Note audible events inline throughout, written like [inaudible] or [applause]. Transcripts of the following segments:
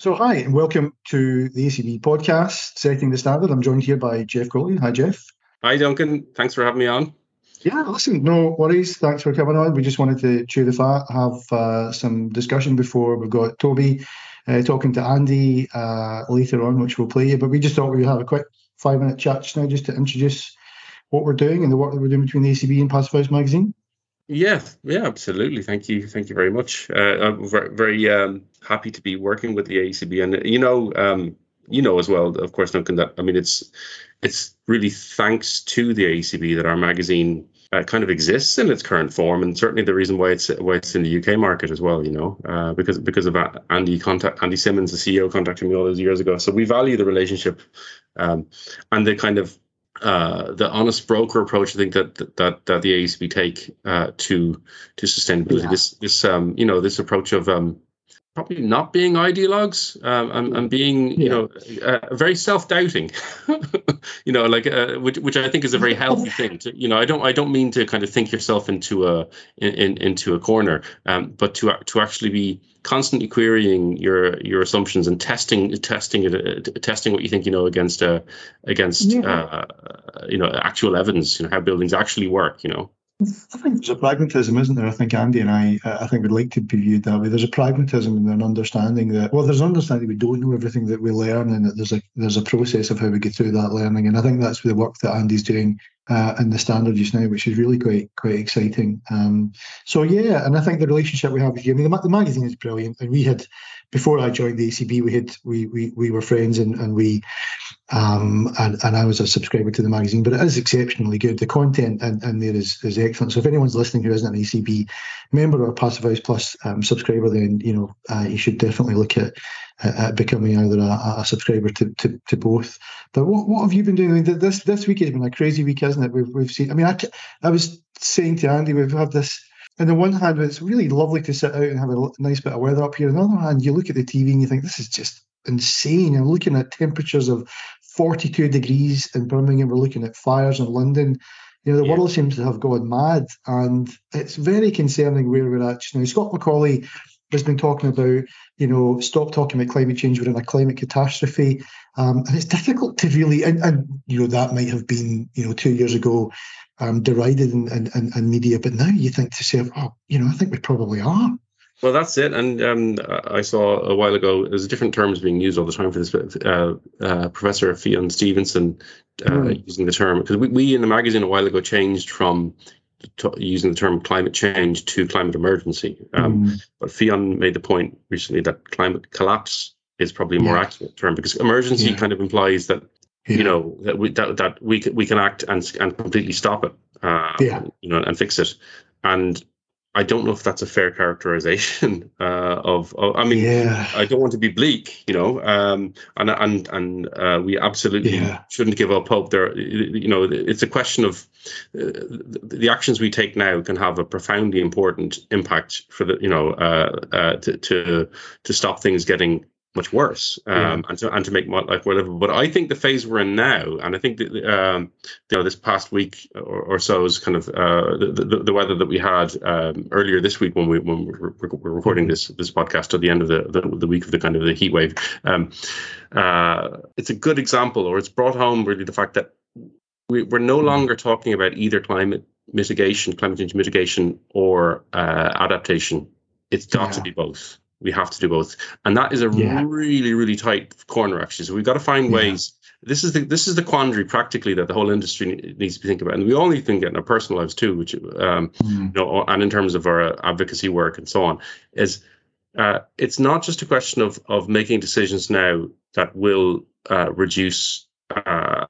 So, hi, and welcome to the AECB podcast, Setting the Standard. I'm joined here by Jeff Colley. Hi, Jeff. Hi, Duncan. Thanks for having me on. Yeah, listen, no worries. Thanks for coming on. We just wanted to chew the fat, have uh, some discussion before we've got Toby uh, talking to Andy uh, later on, which we'll play you. But we just thought we'd have a quick five minute chat just now just to introduce what we're doing and the work that we're doing between the AECB and House magazine. Yeah, yeah, absolutely. Thank you, thank you very much. Uh, I'm very, very um, happy to be working with the AECB. and you know, um, you know as well, of course, Duncan. That I mean, it's it's really thanks to the AECB that our magazine uh, kind of exists in its current form, and certainly the reason why it's why it's in the UK market as well. You know, uh, because because of Andy contact Andy Simmonds, the CEO, contacting me all those years ago. So we value the relationship um, and the kind of uh, the honest broker approach, I think that that that the AECB take uh, to to sustainability. Yeah. This this um, you know this approach of um, probably not being ideologues um, and, and being you know uh, very self-doubting [laughs] you know like uh, which, which i think is a very healthy thing to, you know i don't i don't mean to kind of think yourself into a in, in into a corner um, but to to actually be constantly querying your your assumptions and testing testing it uh, testing what you think you know against uh against yeah. uh, you know actual evidence you know how buildings actually work you know I think there's a pragmatism, isn't there? I think Andy and I, I think would like to be viewed that way. There's a pragmatism and an understanding that, well, there's an understanding we don't know everything that we learn, and that there's a there's a process of how we get through that learning. And I think that's the work that Andy's doing uh, in the standard just now, which is really quite quite exciting. Um, so yeah, and I think the relationship we have with you. I mean, the, the magazine is brilliant, and we had before I joined the AECB, we had we we, we were friends, and and we um, and, and I was a subscriber to the magazine, but it is exceptionally good. The content in, in there is, is excellent. So if anyone's listening who isn't an AECB member or Passive House Plus um, subscriber, then you know uh, you should definitely look at, at becoming either a, a subscriber to, to, to, both. But what, what have you been doing? This this week has been a crazy week, hasn't it? We've, we've seen. I mean, I, I was saying to Andy, we've had this. On the one hand, it's really lovely to sit out and have a nice bit of weather up here. On the other hand, you look at the TV and you think this is just insane. You're looking at temperatures of 42 degrees in Birmingham. We're looking at fires in London. You know, the yeah. world seems to have gone mad, and it's very concerning where we're at now. Scott Macaulay has been talking about, you know, stop talking about climate change. We're in a climate catastrophe, um, and it's difficult to really. And, and, you know, that might have been, you know, two years ago, um, derided in, in, in media, but now you think to say, oh, you know, I think we probably are. Well, that's it. And um, I saw a while ago, there's different terms being used all the time for this. Uh, uh, Professor Fionn Stevenson uh, mm. using the term, because we, we in the magazine a while ago changed from using the term climate change to climate emergency. Um, mm. But Fionn made the point recently that climate collapse is probably a more yeah. accurate term because emergency yeah. kind of implies that yeah. you know that we that, that we we can act and and completely stop it. Uh, yeah. You know, and fix it. And I don't know if that's a fair characterization [laughs] uh, of, of, I mean, yeah. I don't want to be bleak, you know, um, and and and uh, we absolutely yeah. shouldn't give up hope. There, you know, it's a question of uh, the actions we take now can have a profoundly important impact for the, you know, uh, uh, to to to stop things getting much worse um, yeah. and to and to make my life more livable. But I think the phase we're in now, and I think that um, you know this past week or, or so is kind of uh, the, the, the weather that we had um, earlier this week when we when we were, recording this this podcast at the end of the, the, the week of the kind of the heat wave. Um, uh, it's a good example, or it's brought home really the fact that we, we're no longer talking about either climate mitigation, climate change mitigation, or uh, adaptation. It's got yeah. to be both we have to do both. And that is a yeah. really really tight corner actually. So we've got to find ways. This is the this is the quandary practically that the whole industry needs to be thinking about. And we all need to think in our personal lives too which um mm. you know and in terms of our advocacy work and so on is uh, it's not just a question of of making decisions now that will uh, reduce uh,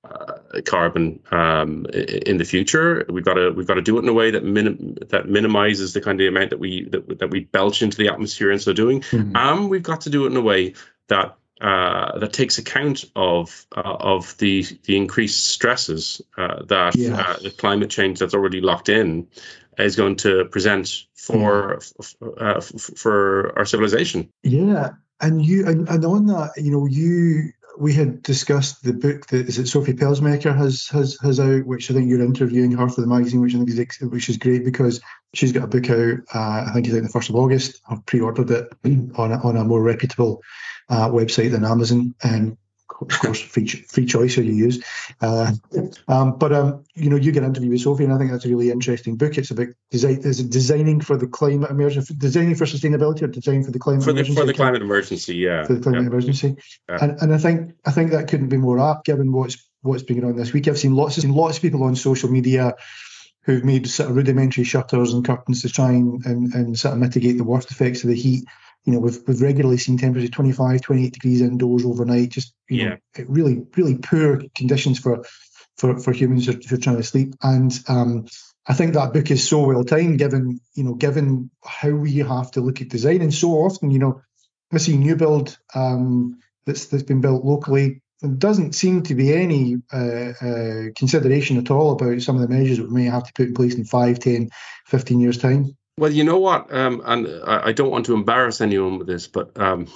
carbon um, in the future. We've got to we've got to do it in a way that minim, that minimizes the kind of amount that we that, that we belch into the atmosphere and so doing. Mm-hmm. And we've got to do it in a way that uh, that takes account of uh, of the the increased stresses uh, that yeah. Uh, the climate change that's already locked in is going to present for mm. f- for our civilization. Yeah, and you and, and on that, you know, you we had discussed the book that is it Sophie Pelsmaker has has has out, which I think you're interviewing her for the magazine, which I think is which is great because she's got a book out. Uh, I think it's out the first of August. I've pre-ordered it [clears throat] on a, on a more reputable uh, website than Amazon, and of course, free, free choice who you use. Uh, [laughs] um, but um, you know, you get an interview with Sophie, and I think that's a really interesting book. It's about design, is it designing for the climate emergency, designing for sustainability, or designing for the climate for the, emergency. For the climate emergency, yeah. For the climate yeah. emergency, yeah. and and I think I think that couldn't be more apt given what's what's been going on this week. I've seen lots of seen lots of people on social media who've made sort of rudimentary shutters and curtains to try and, and, and sort of mitigate the worst effects of the heat you know, we've, we've regularly seen temperatures 25, 28 degrees indoors overnight, just, you yeah. know, really, really poor conditions for, for, for humans who are trying to sleep. And um, I think that book is so well timed given, you know, given how we have to look at design. And so often, you know, I see new build um, that's, that's been built locally. There doesn't seem to be any uh, uh, consideration at all about some of the measures that we may have to put in place in 5, 10, 15 years' time. Well, you know what, um, and I, I, don't want to embarrass anyone with this, but um,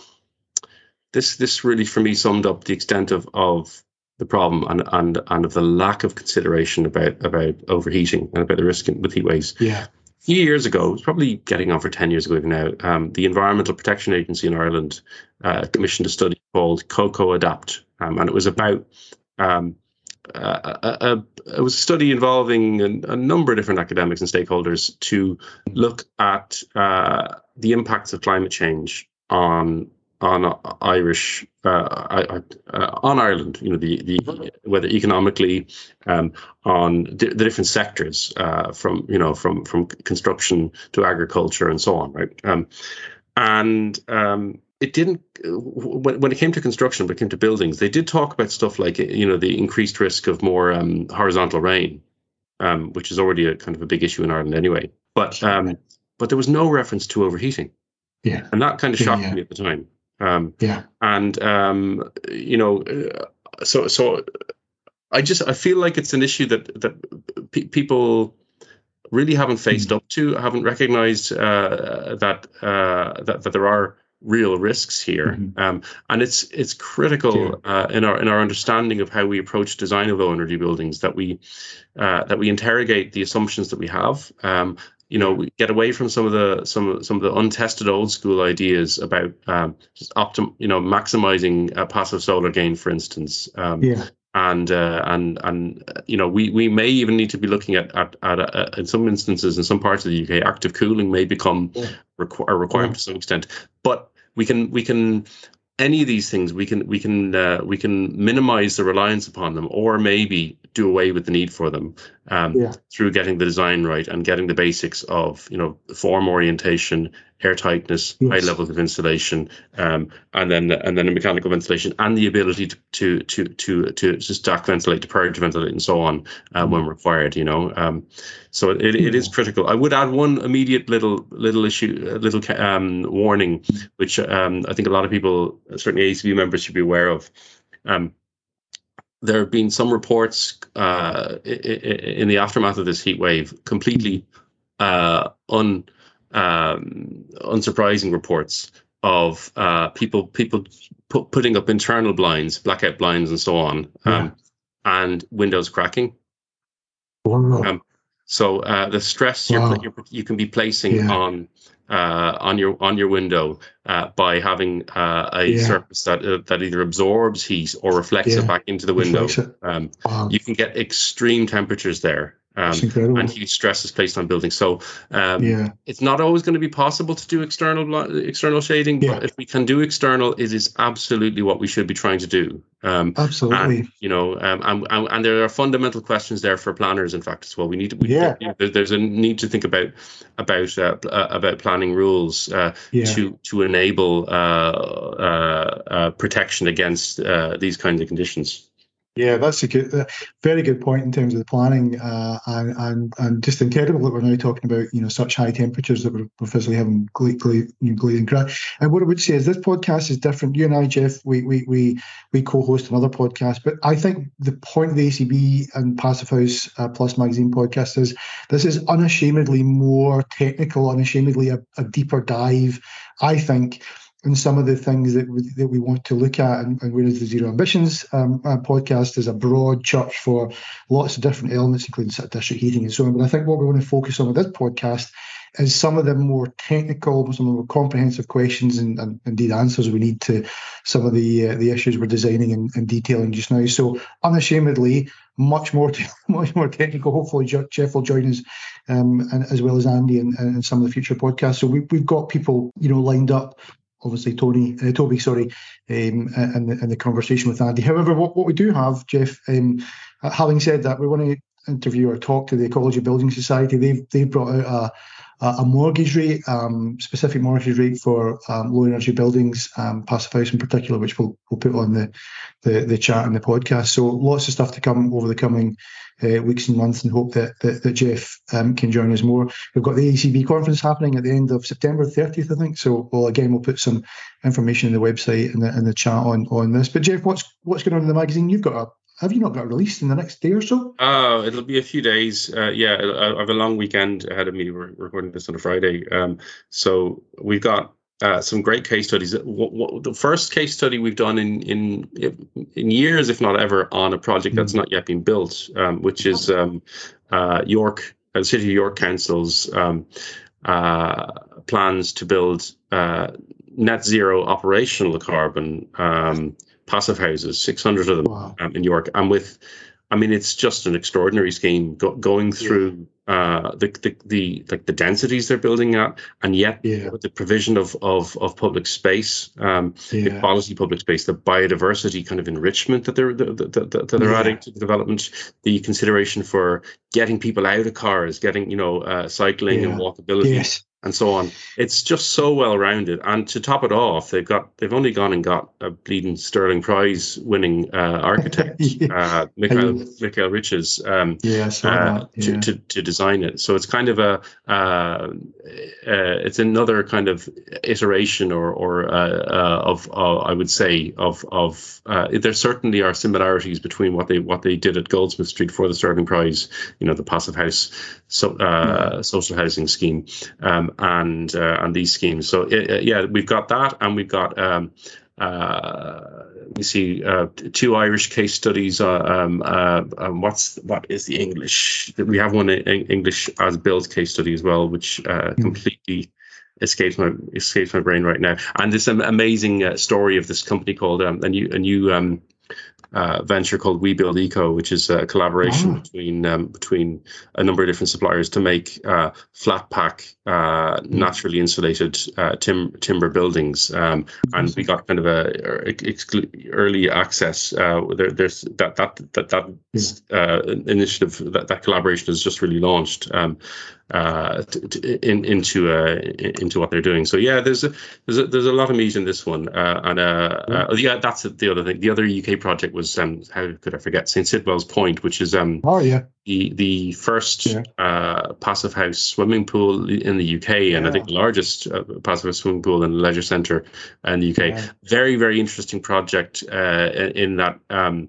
this this really for me summed up the extent of, of the problem and, and and of the lack of consideration about about overheating and about the risk with heat waves. Yeah. A few years ago, it was probably getting on for 10 years ago now, um, the Environmental Protection Agency in Ireland uh, commissioned a study called COCO Adapt, um, and it was about um, uh, a, a, it was a study involving a, a, number of different academics and stakeholders to look at uh, the impacts of climate change on on Irish uh, on Ireland. You know the the whether economically um, on di- the different sectors uh, from you know from from construction to agriculture and so on, right? Um, and um, it didn't when, when it came to construction when it came to buildings they did talk about stuff like you know the increased risk of more um, horizontal rain um, which is already a kind of a big issue in ireland anyway. But um, but there was no reference to overheating. Yeah. And that kind of shocked yeah, me at the time. Um, yeah. and um, you know so so i just i feel like it's an issue that that pe- people really haven't faced mm. up to haven't recognized uh, that, uh, that that there are real risks here, mm-hmm. um, and it's it's critical uh, in our in our understanding of how we approach design of low energy buildings that we uh, that we interrogate the assumptions that we have. Um, you know, we get away from some of the some some of the untested old school ideas about um, just optim, you know, maximizing uh, passive solar gain, for instance. Um, yeah. And uh, and and you know we, we may even need to be looking at at, at uh, in some instances in some parts of the UK active cooling may become yeah. requ- a requirement yeah. to some extent, but we can we can any of these things we can we can uh, we can minimize the reliance upon them or maybe do away with the need for them um, yeah. through getting the design right and getting the basics of you know form orientation air tightness yes. high levels of insulation um, and then and then a mechanical ventilation and the ability to to to to, to, to stack ventilate to purge ventilate and so on uh, when required you know um, so it, it is critical i would add one immediate little little issue little um, warning which um, i think a lot of people certainly AECB members should be aware of um, there have been some reports uh, in the aftermath of this heat wave, completely uh, un, um, unsurprising reports of uh, people people put, putting up internal blinds, blackout blinds, and so on, um, yeah. and windows cracking. Wow. Um, so uh, the stress wow. you're, you're, you can be placing yeah. on uh, on your on your window uh, by having uh, a yeah. surface that uh, that either absorbs heat or reflects yeah. it back into the window. Um, wow. You can get extreme temperatures there. Um, and huge stress is placed on buildings. So um, yeah. it's not always going to be possible to do external external shading, but if we can do external, it is absolutely what we should be trying to do. Um, Absolutely. and, you know, um, and, and, there are fundamental questions there for planners, in fact, as well. We need to, we, Yeah. there- there's a need to think about about uh, uh, about planning rules uh, Yeah. to to enable uh, uh, uh, protection against uh, these kinds of conditions. Yeah, that's a good, uh, very good point in terms of the planning, uh, and, and and just incredible that we're now talking about you know such high temperatures that we're, we're physically having glazing crash. And what I would say is this podcast is different. You and I, Jeff, we we we we co-host another podcast, but I think the point of the AECB and Passive House uh, Plus Magazine podcast is this is unashamedly more technical, unashamedly a, a deeper dive. I think and some of the things that we, that we want to look at. And, and whereas the Zero Ambitions um, uh, podcast is a broad church for lots of different elements, including sort of district heating and so on. But I think what we want to focus on with this podcast is some of the more technical, some of the more comprehensive questions and, and indeed answers we need to some of the uh, the issues we're designing and, and, detailing just now. So unashamedly, much more [laughs] much more technical. Hopefully, Jeff will join us, um, and as well as Andy and, and some of the future podcasts. So we, we've got people you know lined up obviously Tony, uh, Toby, sorry, um, and, the, and the conversation with Andy. However, what, what we do have, Jeff, um, having said that, we want to interview or talk to the Ecology Building Society. They've they've brought out a mortgage rate, um, specific mortgage rate for um, low energy buildings, um, passive house in particular, which we'll, we'll put on the, the, the chat and the podcast. So lots of stuff to come over the coming uh, weeks and months, and hope that that, that Jeff um, can join us more. We've got the AECB conference happening at the end of September 30th, I think. So well, again, we'll put some information in the website and the, in the chat on on this. But Jeff, what's what's going on in the magazine? You've got a have you not got released in the next day or so? Oh, it'll be a few days. Uh, yeah, I have a long weekend ahead of me. We're recording this on a Friday, um, so we've got uh, some great case studies. What, what, the first case study we've done in in in years, if not ever, on a project that's hmm. not yet been built, um, which is um, uh, York, uh, City of York Council's um, uh, plans to build uh, net zero operational carbon um, passive houses, 600 of them wow. um, in York. And with, I mean, it's just an extraordinary scheme go, going through yeah. uh, the, the, the like the densities they're building at, and yet yeah. the provision of of, of public space, um, yeah. the quality public space, the biodiversity kind of enrichment that they're that, that, that they're adding to the development, the consideration for getting people out of cars, getting you know uh, cycling and walkability. Yes and so on. It's just so well rounded. And to top it off, they've got they've only gone and got a bleeding Stirling Prize winning uh, architect, [laughs] yeah. uh, Michael Mikhail Riches, um, yeah, uh, yeah. to, to, to design it. So it's kind of a uh, uh, it's another kind of iteration or or uh, of I would say of of there certainly are similarities between what they what they did at Goldsmith Street for the Stirling Prize, you know, the passive house so, social housing scheme. Um, and uh, and these schemes. So yeah, we've got that, and we've got um, uh, we see uh, two Irish case studies. Uh, um, uh, um, what's what is the English? We have one in English as built case study as well, which mm. completely escapes my escapes my brain right now. And this amazing story of this company called um, a new a new um, uh, venture called We Build Eco, which is a collaboration oh. between um, between a number of different suppliers to make uh, flat pack, uh, hmm. naturally insulated uh, tim- timber buildings. Um, and we got kind of a, a early access. Uh, there, there's that that that that yeah. Uh, initiative that, that collaboration has just really launched. Um, uh, in, into uh, into what they're doing. So yeah, there's a there's a, there's a lot of meat in this one, uh, and uh, yeah. Uh, yeah. that's the other thing. The other UK project was um, how could I forget St Sidwell's Point, which is um oh yeah the the first yeah. Uh, passive house swimming pool in the UK, yeah. and I think the largest passive house swimming pool in the leisure centre in the UK. Very very interesting project in that. Um,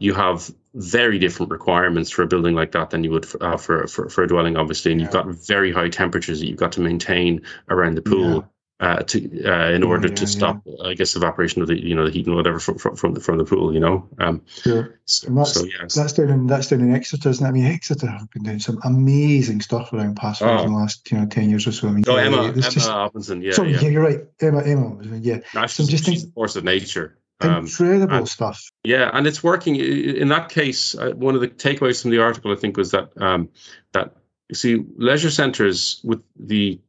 you have very different requirements for a building like that than you would for, uh, for, for, for, a dwelling, obviously. And yeah. you've got very high temperatures that you've got to maintain around the pool. Yeah. Uh, to uh, in order yeah, to stop, I guess, evaporation of the you know the heat and whatever from from, from the from the pool, you know. Um, sure. So, that's, so yes. that's down in that's down in Exeter, isn't it? I mean, Exeter have been doing some amazing stuff around past oh. in the last you know ten years or so. I mean, oh, Emma, Emma just, Robinson, yeah, sorry, yeah. yeah, you're right, Emma, Emma, yeah. No, so just she's think, force of nature. Um, Incredible and, stuff. Yeah, and it's working. In that case, uh, one of the takeaways from the article, I think, was that um, that you see leisure centres with the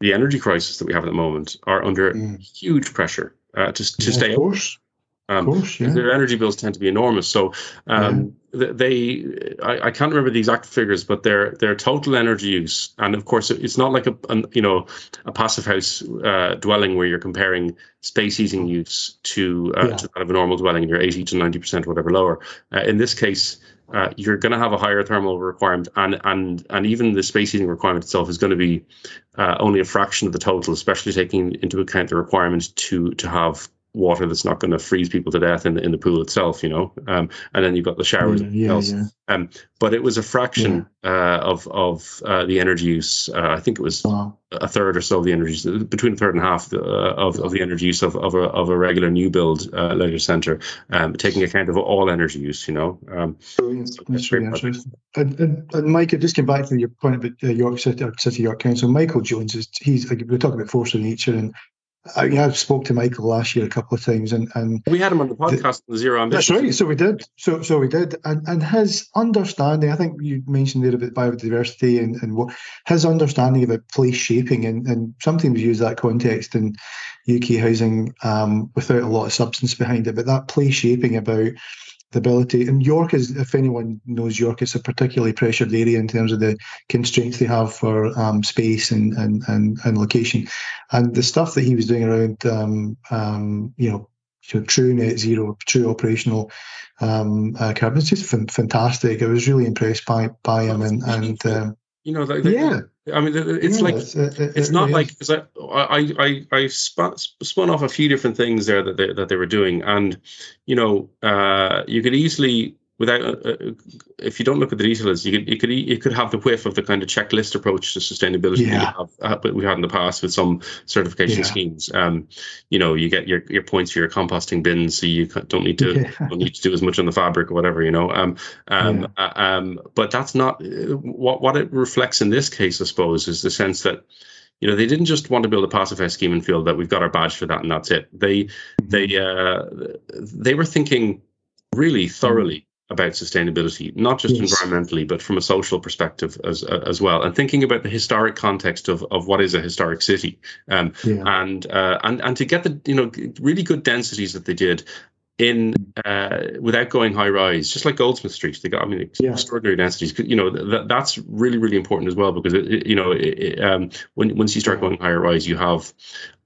the energy crisis that we have at the moment are under mm. huge pressure uh, to to yeah, stay. Of course. Um, course, yeah. Their energy bills tend to be enormous. So um, yeah. they, I, I, can't remember the exact figures, but their their total energy use, and of course, it's not like a, you know a passive house uh, dwelling where you're comparing space heating use to uh, yeah. to that of a normal dwelling, and you're 80 to 90 percent, whatever, lower. Uh, in this case, uh, you're going to have a higher thermal requirement, and and and even the space heating requirement itself is going to be uh, only a fraction of the total, especially taking into account the requirement to to have water that's not going to freeze people to death in the in the pool itself, you know. Um, and then you've got the showers. Yeah, yeah, yeah. Um, but it was a fraction uh, of of uh, the energy use. Uh, I think it was Wow. a third or so of the energy, use- between a third and half uh, of, of the energy use of, of, a, of a regular new build uh, leisure centre, um, taking account of all energy use, you know. Um, Brilliant. That's really interesting. And, and, and Mike, just came back to your point about uh, York City, City York Council. Michael Jones is he's like, we're talking about force of nature, and I, I spoke to Michael last year a couple of times, and and we had him on the podcast, the Zero That's Ambition. right. So we did. So so we did. And and his understanding, I think you mentioned there about biodiversity and, and what his understanding about place shaping and, and sometimes use that context in UK housing um, without a lot of substance behind it. But that place shaping about ability and York is if anyone knows York, it's a particularly pressured area in terms of the constraints they have for um, space and, and and and location. And the stuff that he was doing around um, um, you know true net zero, true operational um, uh, carbon. It's just fan- fantastic. I was really impressed by by him, and and um, You know, like, yeah, I mean, it's yeah, like it's, it- it- it's it not really like is. 'cause I I I I spun, spun off a few different things there that they, that they were doing, and you know, uh, you could easily without uh, uh, if you don't look at the details, you could you could you could have the whiff of the kind of checklist approach to sustainability Yeah. that we have, uh, we had in the past with some certification Yeah. schemes. Um, you know, you get your your points for your composting bins, so you don't need to Yeah. [laughs] don't need to do as much on the fabric or whatever. You know, um, um, uh, um, but that's not uh, what what it reflects in this case. I suppose is the sense that you know they didn't just want to build a pacifier scheme and feel that we've got our badge for that and that's it. They they uh, they were thinking really thoroughly about sustainability, not just Yes. environmentally, but from a social perspective as as well, and thinking about the historic context of of what is a historic city, um, Yeah, and uh, and and to get the you know really good densities that they did in uh, without going high rise, just like Goldsmith Street, they got I mean Yeah. extraordinary densities. You know that that's really really important as well because it, it- you know it, um, when once you start going higher rise, you have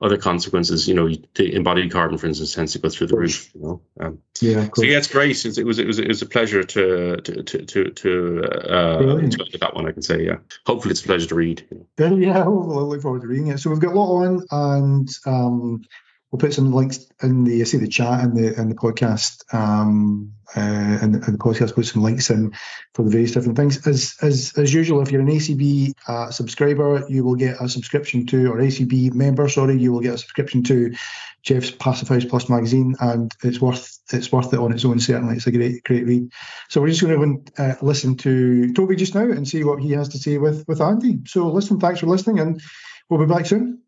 other consequences. You know, the embodied carbon, for instance, tends to go through the roof. You know. Um, yeah, so yeah, it's great. It's, it was it was it was a pleasure to to to to, to uh, to that one. I can say yeah. Hopefully, it's a pleasure to read. you know. Yeah, we'll, we'll look forward to reading it. So we've got a lot on, and um, we'll put some links in the see the chat and the and the podcast um, uh, and, and the podcast. Put some links in for the various different things. As as as usual, if you're an AECB uh, subscriber, you will get a subscription to or AECB member. Sorry, you will get a subscription to Jeff's Passive House Plus magazine, and it's worth it's worth it on its own. Certainly, it's a great great read. So we're just going to uh, listen to Toby just now and see what he has to say with with Andy. So listen, thanks for listening, and we'll be back soon.